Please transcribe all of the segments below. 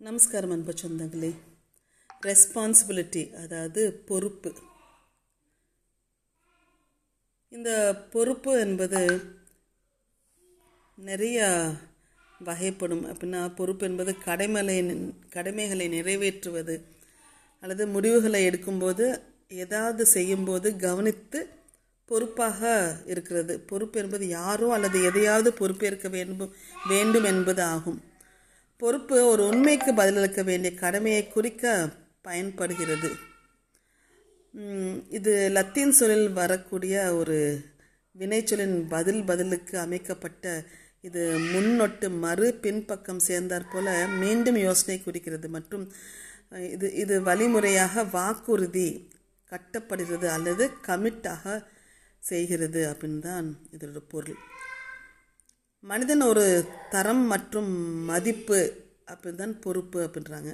நமஸ்காரம் அன்பு சொந்தங்களே. ரெஸ்பான்சிபிலிட்டி அதாவது பொறுப்பு. இந்த பொறுப்பு என்பது நிறையா வகைப்படும். அப்படின்னா பொறுப்பு என்பது கடமைகளை கடமைகளை நிறைவேற்றுவது அல்லது முடிவுகளை எடுக்கும்போது ஏதாவது செய்யும்போது கவனித்து பொறுப்பாக இருக்கிறது. பொறுப்பு என்பது யாரோ அல்லது எதையாவது பொறுப்பேற்க வேண்டும் வேண்டும் என்பது ஆகும். பொறுப்பு ஒரு உண்மைக்கு பதிலளிக்க வேண்டிய கடமையை குறிக்க பயன்படுகிறது. இது லத்தீன் சொல்லில் வரக்கூடிய ஒரு வினைச்சொலின் பதில் பதிலுக்கு அமைக்கப்பட்ட இது முன்னொட்டு மறு பின்பக்கம் சேர்ந்தாற் போல மீண்டும் யோசனை குறிக்கிறது மற்றும் இது இது வழிமுறையாக வாக்குறுதி கட்டப்படுகிறது அல்லது கமிட்டாக செய்கிறது அப்படின்னு தான் இதோட பொருள். மனிதன் ஒரு தரம் மற்றும் மதிப்பு அப்படின்னு தான் பொறுப்பு அப்படின்றாங்க.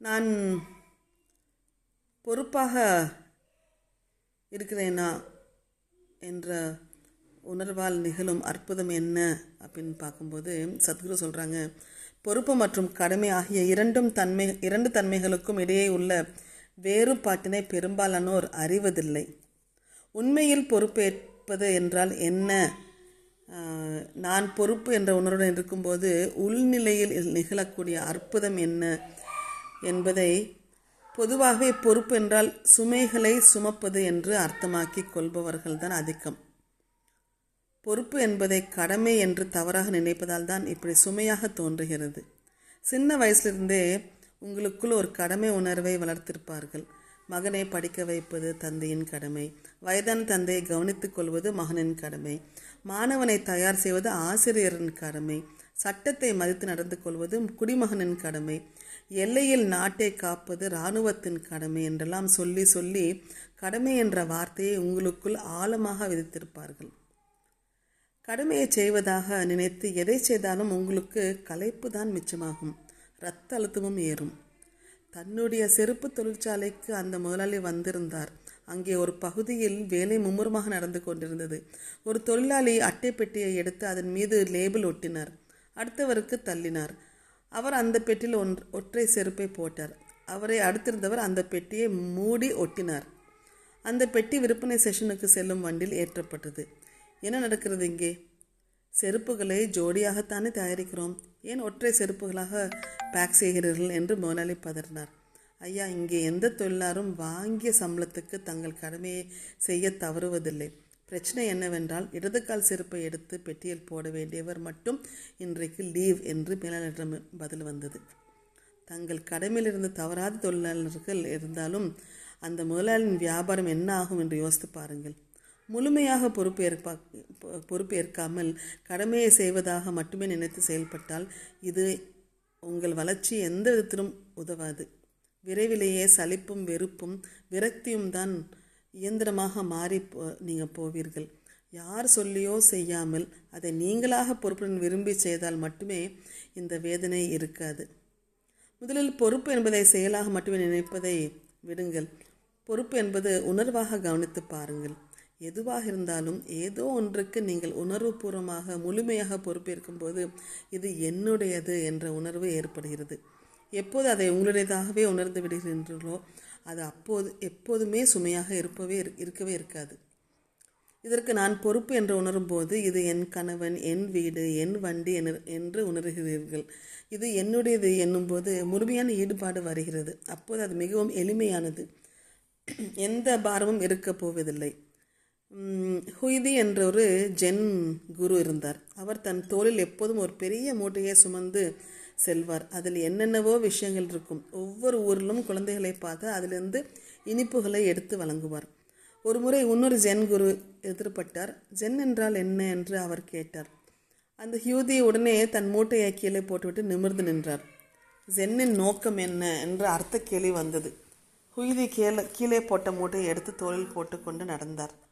நான் பொறுப்பாக இருக்கிறேனா என்ற உணர்வால் நிகழும் அற்புதம் என்ன அப்படின்னு பார்க்கும்போது சத்குரு சொல்கிறாங்க பொறுப்பு மற்றும் கடமை ஆகிய இரண்டும் தன்மை இரண்டு தன்மைகளுக்கும் இடையே உள்ள வேறுபாட்டினை பெரும்பாலானோர் அறிவதில்லை. உண்மையில் பொறுப்பேற்பது என்றால் என்ன நான் பொறுப்பு என்ற உணர்வுடன் இருக்கும்போது உள்நிலையில் நிகழக்கூடிய அற்புதம் என்ன என்பதை பொதுவாகவே பொறுப்பு என்றால் சுமைகளை சுமப்பது என்று அர்த்தமாக்கி கொள்பவர்கள் தான் அதிகம். பொறுப்பு என்பதை கடமை என்று தவறாக நினைப்பதால் தான் இப்படி சுமையாக தோன்றுகிறது. சின்ன வயசுலேருந்தே உங்களுக்குள் ஒரு கடமை உணர்வை வளர்த்திருப்பார்கள். மகனை படிக்க வைப்பது தந்தையின் கடமை. வயதான தந்தையை கவனித்துக் கொள்வது மகனின் கடமை. மாணவனை தயார் செய்வது ஆசிரியரின் கடமை. சட்டத்தை மதித்து நடந்து கொள்வது குடிமகனின் கடமை. எல்லையில் நாட்டை காப்பது இராணுவத்தின் கடமை என்றெல்லாம் சொல்லி சொல்லி கடமை என்ற வார்த்தையை உங்களுக்குள் ஆழமாக விதித்திருப்பார்கள். கடமையை செய்வதாக நினைத்து எதை செய்தாலும் உங்களுக்கு களைப்பு தான் மிச்சமாகும். இரத்த அழுத்தமும் ஏறும். தன்னுடைய செருப்பு தொழிற்சாலைக்கு அந்த முதலாளி வந்திருந்தார். அங்கே ஒரு பகுதியில் வேலை மும்முரமாக நடந்து கொண்டிருந்தது. ஒரு தொழிலாளி அட்டை பெட்டியை எடுத்து அதன் மீது லேபிள் ஒட்டினார். அடுத்தவருக்கு தள்ளினார். அவர் அந்த பெட்டியில் ஒன் ஒற்றை செருப்பை போட்டார். அவரை அடுத்திருந்தவர் அந்த பெட்டியை மூடி ஒட்டினார். அந்த பெட்டி விற்பனை செஷனுக்கு செல்லும் வண்டியில் ஏற்றப்பட்டது. என்ன நடக்கிறது இங்கே? செருப்புகளை ஜோடியாகத்தானே தயாரிக்கிறோம்? ஏன் ஒற்றை செருப்புகளாக பேக் செய்கிறீர்கள் என்று முதலாளி பதறினார். ஐயா இங்கே எந்த தொழிலாரும் வாங்கிய சம்பளத்துக்கு தங்கள் கடமையை செய்ய தவறுவதில்லை. பிரச்சனை என்னவென்றால் இடதுகால் செருப்பை எடுத்து பெட்டியில் போட வேண்டியவர் மட்டும் இன்றைக்கு லீவ் என்று மேலாளரிடம் பதில் வந்தது. தங்கள் கடமையிலிருந்து தவறாத தொழிலாளர்கள் இருந்தாலும் அந்த முதலாளியின் வியாபாரம் என்ன ஆகும் என்று யோசித்து பாருங்கள். முழுமையாக பொறுப்பேற்பா பொறுப்பேற்காமல் கடமையை செய்வதாக மட்டுமே நினைத்து செயல்பட்டால் இது உங்கள் வளர்ச்சி எந்த விதத்திலும் உதவாது. விரைவிலேயே சலிப்பும் வெறுப்பும் விரக்தியும் தான் இயந்திரமாக மாறி நீங்கள் போவீர்கள். யார் சொல்லியோ செய்யாமல் அதை நீங்களாக பொறுப்புடன் விரும்பி செய்தால் மட்டுமே இந்த வேதனை இருக்காது. முதலில் பொறுப்பு என்பதை செயலாக மட்டுமே நினைப்பதை விடுங்கள். பொறுப்பு என்பது உணர்வாக கவனித்து பாருங்கள். எதுவாக இருந்தாலும் ஏதோ ஒன்றுக்கு நீங்கள் உணர்வுபூர்வமாக முழுமையாக பொறுப்பேற்கும் போது இது என்னுடையது என்ற உணர்வு ஏற்படுகிறது. எப்போது அதை உங்களுடையதாகவே உணர்ந்து விடுகின்றீர்களோ அது அப்போது எப்போதுமே சுமையாக இருப்பவே இரு- இருக்கவே இருக்காது. இதற்கு நான் பொறுப்பு என்று உணரும்போது இது என் கணவன் என் வீடு என் வண்டி என்று உணர்கிறீர்கள். இது என்னுடையது என்னும்போது முழுமையான ஈடுபாடு வருகிறது. அப்போது அது மிகவும் எளிமையானது. எந்த பாரமும் இருக்கப் போவதில்லை. ஹுய்தி என்ற ஒரு ஜென் குரு இருந்தார். அவர் தன் தோளில் எப்போதும் ஒரு பெரிய மூட்டையை சுமந்து செல்வார். அதில் என்னென்னவோ விஷயங்கள் இருக்கும். ஒவ்வொரு ஊரிலும் குழந்தைகளை பார்த்து அதிலிருந்து இனிப்புகளை எடுத்து வழங்குவார். ஒரு முறை இன்னொரு ஜென் குரு எதிர்பட்டார். ஜென் என்றால் என்ன? என்று அவர் கேட்டார். அந்த ஹியூதி உடனே தன் மூட்டையை கீழே போட்டுவிட்டு நிமிர்ந்து நின்றார். ஜென்னின் நோக்கம் என்ன? என்ற அர்த்த கேள்வி வந்தது. ஹுய்தி கீழே கீழே போட்ட மூட்டையை எடுத்து தோளில் போட்டுக்கொண்டு நடந்தார்.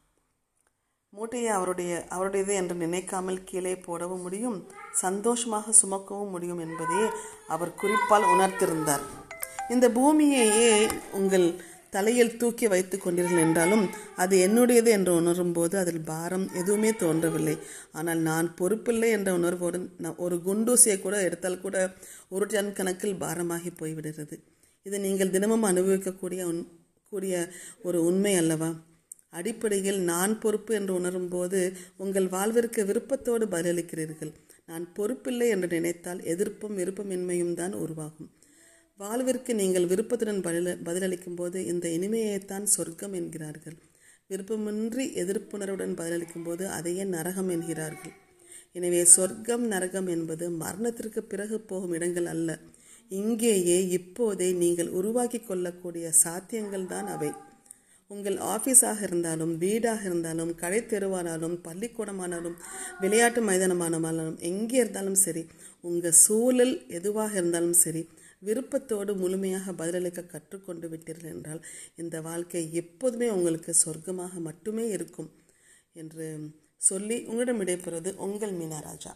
மூட்டையை அவருடைய அவருடையது என்று நினைக்காமல் கீழே போடவும் முடியும் சந்தோஷமாக சுமக்கவும் முடியும் என்பதையே அவர் குறிப்பால் உணர்த்திருந்தார். இந்த பூமியையே உங்கள் தலையில் தூக்கி வைத்து கொண்டீர்கள் என்றாலும் அது என்னுடையது என்று உணரும்போது அதில் பாரம் எதுவுமே தோன்றவில்லை. ஆனால் நான் பொறுப்பில்லை என்ற உணர்வோடு ஒரு குண்டூசியை கூட எடுத்தால் கூட ஒரு டன் கணக்கில் பாரமாகி போய்விடுகிறது. இது நீங்கள் தினமும் அனுபவிக்கக்கூடிய உன் கூடிய ஒரு உண்மை அல்லவா? அடிப்படையில் நான் பொறுப்பு என்று உணரும்போது உங்கள் வாழ்விற்கு விருப்பத்தோடு பதிலளிக்கிறீர்கள். நான் பொறுப்பில்லை என்று நினைத்தால் எதிர்ப்பும் விருப்பமின்மையும் தான் உருவாகும். வாழ்விற்கு நீங்கள் விருப்பத்துடன் பதில பதிலளிக்கும் போது இந்த இனிமையைத்தான் சொர்க்கம் என்கிறார்கள். விருப்பமின்றி எதிர்ப்புணர்வுடன் பதிலளிக்கும் போது அதையே நரகம் என்கிறார்கள். எனவே சொர்க்கம் நரகம் என்பது மரணத்திற்கு பிறகு போகும் இடங்கள் அல்ல. இங்கேயே இப்போதே நீங்கள் உருவாக்கி கொள்ளக்கூடிய சாத்தியங்கள் தான் அவை. உங்கள் ஆஃபீஸாக இருந்தாலும் வீடாக இருந்தாலும் கடை தெருவானாலும் பள்ளிக்கூடமானாலும் விளையாட்டு மைதானமானாலும் எங்கே இருந்தாலும் சரி உங்கள் சூழல் எதுவாக இருந்தாலும் சரி விருப்பத்தோடு முழுமையாக பதிலளிக்க கற்றுக்கொண்டு விட்டீர்கள் என்றால் இந்த வாழ்க்கை எப்போதுமே உங்களுக்கு சொர்க்கமாக மட்டுமே இருக்கும் என்று சொல்லி உங்களிடம் விடைபெறுவது உங்கள் மீனாராஜா